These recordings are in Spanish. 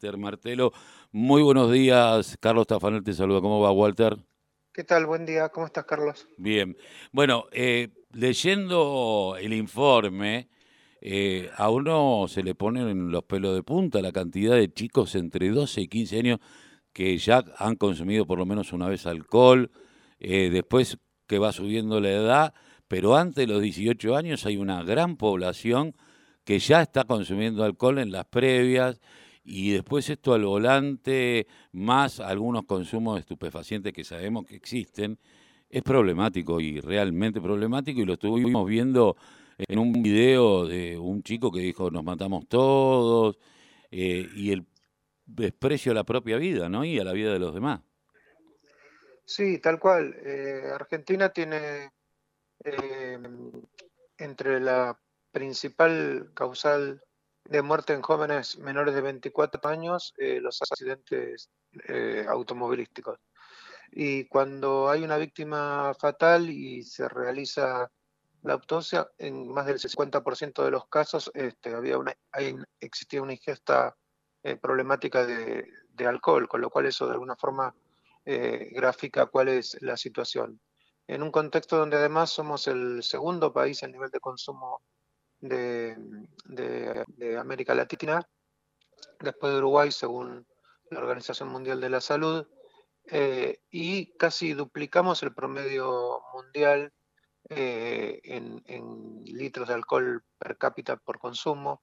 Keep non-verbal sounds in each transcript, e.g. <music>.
Walter Martelo. Muy buenos días, Carlos Tafanel te saluda. ¿Cómo va, Walter? ¿Qué tal? Buen día. ¿Cómo estás, Carlos? Bien. Bueno, eh, leyendo el informe, eh, a uno se le ponen los pelos de punta la cantidad de chicos entre 12 y 15 años que ya han consumido por lo menos una vez alcohol, eh, después que va subiendo la edad, pero antes de los 18 años hay una gran población que ya está consumiendo alcohol en las previas y después esto al volante, más algunos consumos de estupefacientes que sabemos que existen, es problemático y realmente problemático y lo estuvimos viendo en un video de un chico que dijo nos matamos todos eh, y el desprecio a la propia vida ¿no? y a la vida de los demás. Sí, tal cual. Eh, Argentina tiene eh, entre la principal causal de muerte en jóvenes menores de 24 años eh, los accidentes eh, automovilísticos. Y cuando hay una víctima fatal y se realiza la autopsia, en más del 50% de los casos este, había una, existía una ingesta eh, problemática de, de, alcohol, con lo cual eso de alguna forma gráfica cuál es la situación. En un contexto donde además somos el segundo país en nivel de consumo de, América Latina, después de Uruguay, según la Organización Mundial de la Salud, eh, y casi duplicamos el promedio mundial eh, en, litros de alcohol per cápita por consumo.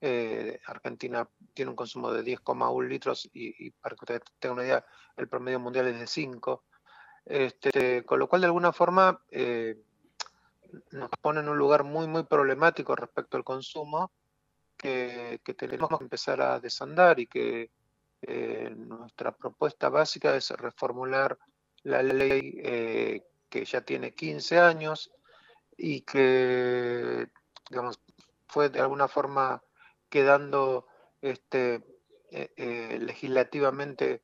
Eh, Argentina tiene un consumo de 10,1 litros y, para que ustedes tengan una idea, el promedio mundial es de 5. Este, con lo cual, de alguna forma, nos pone en un lugar muy, muy problemático respecto al consumo, que, tenemos que empezar a desandar y que eh, nuestra propuesta básica es reformular la ley eh, que ya tiene 15 años y que, digamos, fue de alguna forma quedando este, eh, legislativamente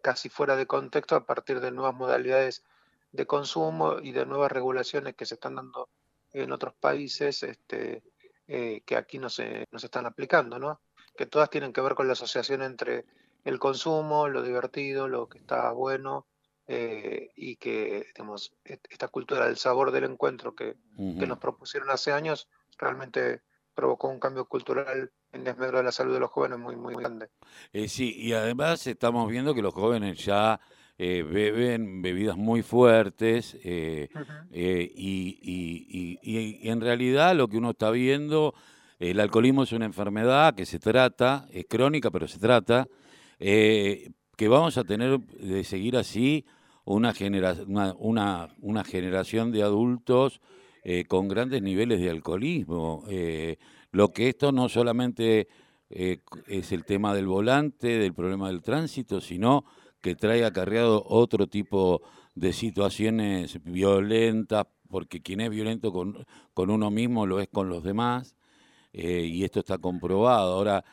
casi fuera de contexto a partir de nuevas modalidades de consumo y de nuevas regulaciones que se están dando en otros países este, eh, que aquí no se, no se están aplicando, ¿no? que todas tienen que ver con la asociación entre el consumo, lo divertido, lo que está bueno, eh, y que digamos, esta cultura del sabor del encuentro que, que, nos propusieron hace años realmente provocó un cambio cultural en desmedro de la salud de los jóvenes muy, muy, muy grande. Eh, sí, y además estamos viendo que los jóvenes ya eh, beben bebidas muy fuertes eh, eh, y, en realidad lo que uno está viendo, el alcoholismo es una enfermedad que se trata, es crónica pero se trata, que vamos a tener de seguir así una, una, una, generación de adultos con grandes niveles de alcoholismo. lo que esto no solamente es el tema del volante, del problema del tránsito, sino que trae acarreado otro tipo de situaciones violentas, porque quien es violento con, con uno mismo lo es con los demás, eh, y esto está comprobado. Ahora,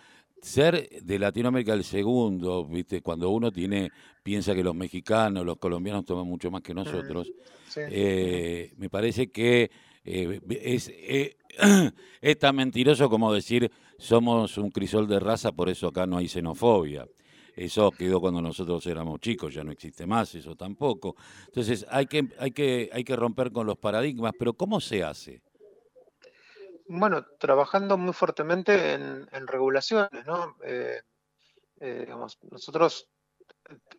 ser de Latinoamérica el segundo, ¿viste? cuando uno tiene piensa que los mexicanos, los colombianos toman mucho más que nosotros, eh, me parece que eh, es, <clears throat> es tan mentiroso como decir somos un crisol de raza, por eso acá no hay xenofobia. Eso quedó cuando nosotros éramos chicos, ya no existe más, eso tampoco. Entonces hay que, hay que, hay que romper con los paradigmas, pero ¿cómo se hace? Bueno, trabajando muy fuertemente en, regulaciones, ¿no? Eh, eh, digamos, nosotros,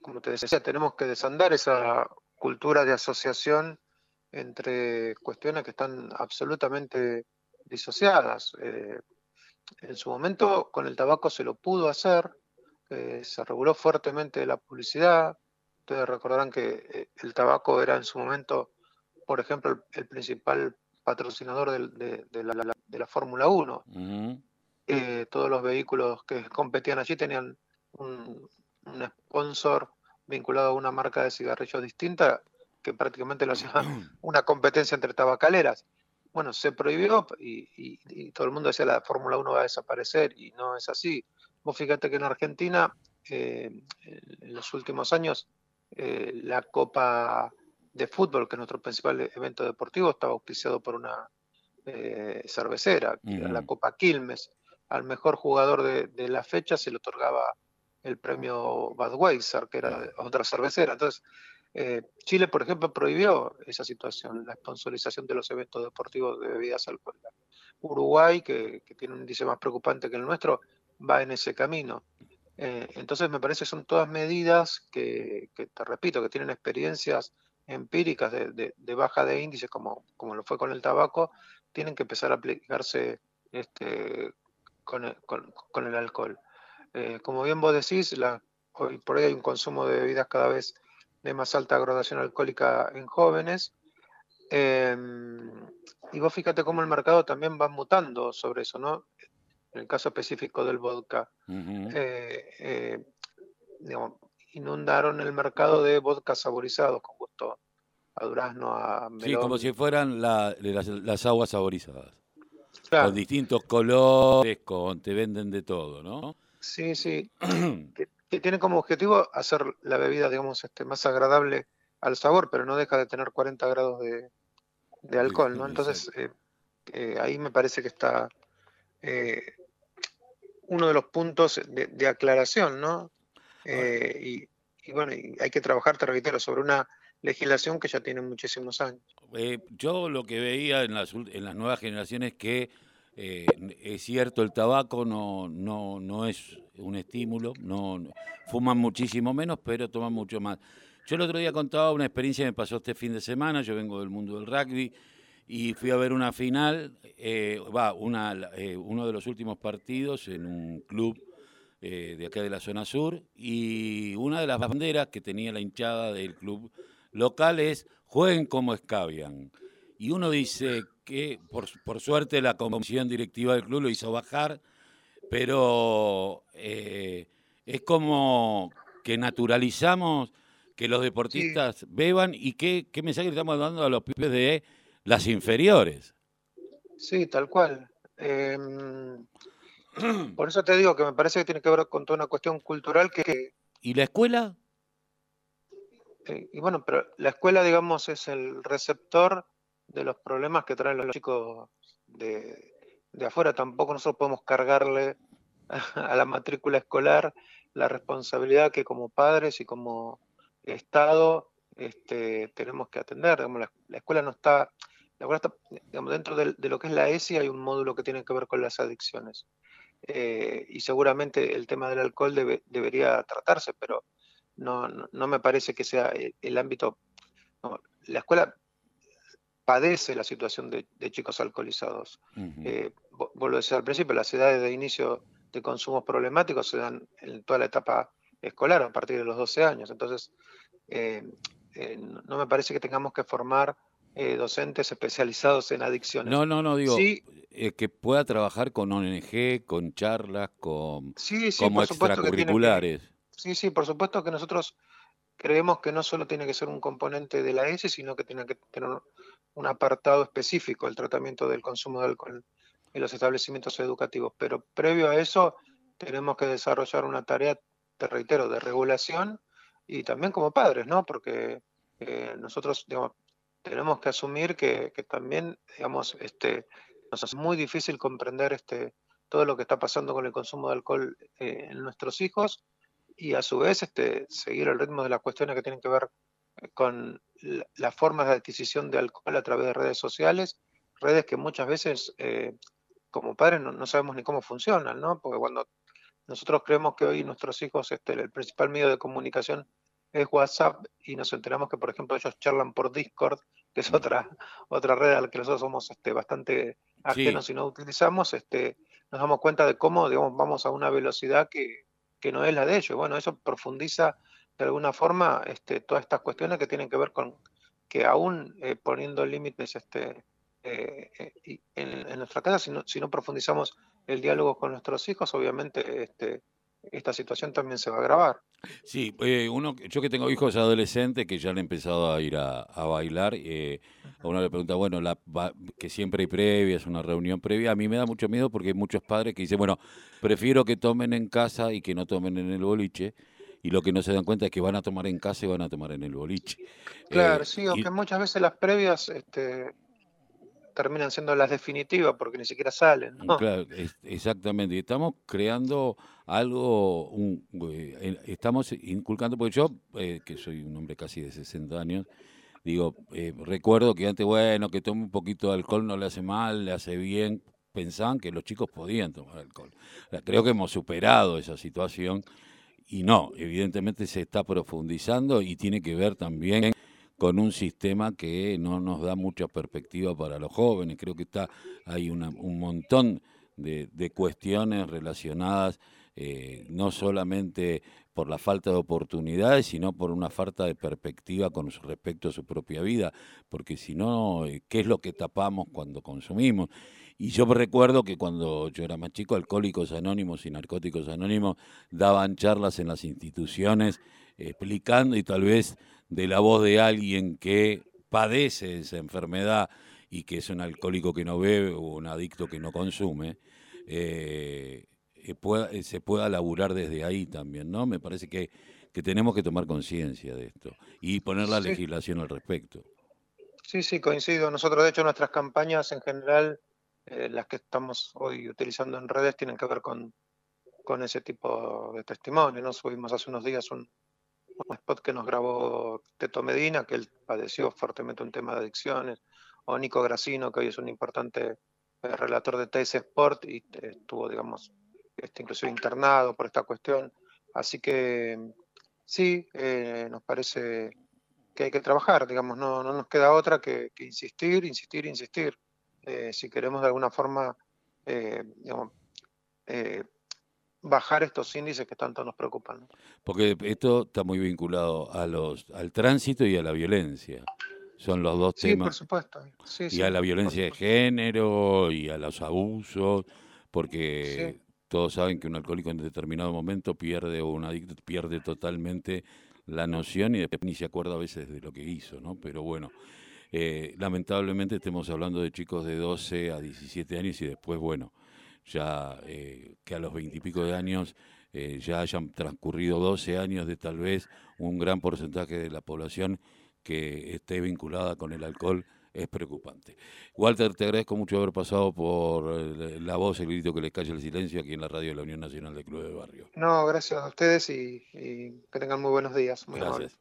como te decía, tenemos que desandar esa cultura de asociación entre cuestiones que están absolutamente disociadas. Eh, en su momento con el tabaco se lo pudo hacer, se reguló fuertemente la publicidad. Ustedes recordarán que eh, el tabaco era en su momento, por ejemplo, el, principal patrocinador de, la, Fórmula 1. Eh, todos los vehículos que competían allí tenían un, sponsor vinculado a una marca de cigarrillos distinta que prácticamente lo hacía <clears throat> una competencia entre tabacaleras. Bueno, se prohibió y, y todo el mundo decía la Fórmula 1 va a desaparecer y no es así. Vos fíjate que en Argentina, eh, en los últimos años, eh, la Copa de Fútbol, que es nuestro principal evento deportivo, estaba auspiciado por una eh, cervecera, la Copa Quilmes. al mejor jugador de, la fecha se le otorgaba el premio Budweiser, que era otra cervecera. Entonces, Chile, por ejemplo, prohibió esa situación, la sponsorización de los eventos deportivos de bebidas alcohólicas. Uruguay, que, tiene un índice más preocupante que el nuestro, va en ese camino. Eh, entonces, me parece que son todas medidas que, te repito, que tienen experiencias empíricas de, baja de índice, como, como lo fue con el tabaco, tienen que empezar a aplicarse este, con, el, alcohol. Eh, como bien vos decís, hoy por hoy hay un consumo de bebidas cada vez de más alta graduación alcohólica en jóvenes. Em, y vos fíjate cómo el mercado también va mutando sobre eso, ¿no? En el caso específico del vodka. Eh, eh, inundaron el mercado de vodka saborizados con gusto a durazno, a melón. Sí, como si fueran las, aguas saborizadas. Con distintos colores, con, te venden de todo, ¿no? Sí, sí. <clears throat> que, tiene como objetivo hacer la bebida, digamos, este, más agradable al sabor, pero no deja de tener 40 grados de, alcohol, ¿no? Entonces, eh, eh, ahí me parece que está eh, uno de los puntos de, aclaración, ¿no? y, bueno, hay que trabajar, te reitero, sobre una legislación que ya tiene muchísimos años. Eh, yo lo que veía en las, en las nuevas generaciones que eh, es cierto, el tabaco no, no, no es un estímulo, no, fuman muchísimo menos, pero toman mucho más. Yo el otro día contaba una experiencia que me pasó este fin de semana, yo vengo del mundo del rugby y fui a ver una final, eh, va, una, uno de los últimos partidos en un club de acá de la zona sur y una de las banderas que tenía la hinchada del club locales jueguen como escabian. Y uno dice que por, suerte la comisión directiva del club lo hizo bajar, pero eh, es como que naturalizamos que los deportistas beban y qué, qué mensaje le estamos dando a los pibes de las inferiores. Sí, tal cual. Em, <clears throat> por eso te digo que me parece que tiene que ver con toda una cuestión cultural que... ¿Y la escuela? y bueno, pero la escuela, digamos, es el receptor de los problemas que traen los chicos de, afuera. Tampoco nosotros podemos cargarle <laughs> a la matrícula escolar la responsabilidad que como padres y como Estado este, tenemos que atender. la, escuela no está, la escuela está digamos, dentro de, lo que es la ESI hay un módulo que tiene que ver con las adicciones. Eh, y seguramente el tema del alcohol debería tratarse, pero no, no, me parece que sea el, ámbito. la escuela padece la situación de, chicos alcoholizados. Eh, vuelvo a decir al principio, las edades de inicio de consumos problemáticos se dan en toda la etapa escolar, a partir de los 12 años. Entonces, eh, eh, no me parece que tengamos que formar docentes especializados en adicciones. No, no, no, digo que pueda trabajar con ONG, con charlas, con como extracurriculares. Sí, sí, por supuesto que nosotros creemos que no solo tiene que ser un componente de la ESI, sino que tiene que tener un apartado específico, el tratamiento del consumo de alcohol en los establecimientos educativos. Pero previo a eso, tenemos que desarrollar una tarea, te reitero, de regulación y también como padres, ¿no? Porque eh, nosotros, digamos, tenemos que asumir que, también, digamos, este, nos es muy difícil comprender este, todo lo que está pasando con el consumo de alcohol eh, en nuestros hijos y a su vez este, seguir el ritmo de las cuestiones que tienen que ver con las formas de adquisición de alcohol a través de redes sociales, redes que muchas veces eh, como padres no, sabemos ni cómo funcionan, ¿no? Porque cuando nosotros creemos que hoy nuestros hijos, este, el principal medio de comunicación es WhatsApp y nos enteramos que, por ejemplo, ellos charlan por Discord, que es otra, otra red a la que nosotros somos este, bastante ajenos y no utilizamos, este, nos damos cuenta de cómo digamos, vamos a una velocidad que, que no es la de ellos. Bueno, eso profundiza de alguna forma este, todas estas cuestiones que tienen que ver con que aún eh, poniendo límites este, eh, eh, en, nuestra casa, si no, si no, profundizamos el diálogo con nuestros hijos, obviamente este, esta situación también se va a agravar. Sí, uno, yo que tengo hijos adolescentes que ya han empezado a ir a, bailar, a uno le pregunta, bueno, la, que siempre hay previas, una reunión previa, a mí me da mucho miedo porque hay muchos padres que dicen, bueno, prefiero que tomen en casa y que no tomen en el boliche, y lo que no se dan cuenta es que van a tomar en casa y van a tomar en el boliche. Claro, eh, sí, aunque muchas veces las previas, este, terminan siendo las definitivas porque ni siquiera salen. Claro, exactamente. Y estamos creando algo, eh, estamos inculcando, porque yo, eh, que soy un hombre casi de 60 años, digo, eh, recuerdo que antes, bueno, que tome un poquito de alcohol no le hace mal, le hace bien, pensaban que los chicos podían tomar alcohol. Creo que hemos superado esa situación y no, evidentemente se está profundizando y tiene que ver también con un sistema que no nos da mucha perspectiva para los jóvenes. Creo que está hay un montón de, cuestiones relacionadas eh, no solamente por la falta de oportunidades, sino por una falta de perspectiva con respecto a su propia vida, porque si no, eh, ¿qué es lo que tapamos cuando consumimos? Y yo recuerdo que cuando yo era más chico, Alcohólicos Anónimos y Narcóticos Anónimos daban charlas en las instituciones explicando y tal vez de la voz de alguien que padece esa enfermedad y que es un alcohólico que no bebe o un adicto que no consume, eh, eh, eh, se pueda laburar desde ahí también, ¿no? Me parece que, que tenemos que tomar conciencia de esto y poner la legislación al respecto. Sí, sí, coincido. Nosotros, de hecho, nuestras campañas en general, las que estamos hoy utilizando en redes, tienen que ver con, con ese tipo de testimonio. ¿no? Subimos hace unos días un, un spot que nos grabó Teto Medina, que él padeció fuertemente un tema de adicciones, o Nico Gracino, que hoy es un importante eh, relator de TS Sport y eh, estuvo, digamos, este, inclusive internado por esta cuestión. Así que sí, eh, nos parece que hay que trabajar, digamos, no, no nos queda otra que, insistir, insistir, insistir. si queremos de alguna forma, digamos, bajar estos índices que tanto nos preocupan. Porque esto está muy vinculado a los, al tránsito y a la violencia. Son los dos sí, temas. Por supuesto. y a la violencia de género y a los abusos, porque todos saben que un alcohólico en determinado momento pierde o un adicto pierde totalmente la noción y después ni se acuerda a veces de lo que hizo, ¿no? Pero bueno, eh, lamentablemente estemos hablando de chicos de 12 a 17 años y después, bueno, ya eh, que a los veintipico de años eh, ya hayan transcurrido 12 años de tal vez un gran porcentaje de la población que esté vinculada con el alcohol es preocupante. Walter, te agradezco mucho haber pasado por eh, la voz, el grito que les calle el silencio aquí en la radio de la Unión Nacional de Club de Barrio. No, gracias a ustedes y, que tengan muy buenos días. Muy gracias.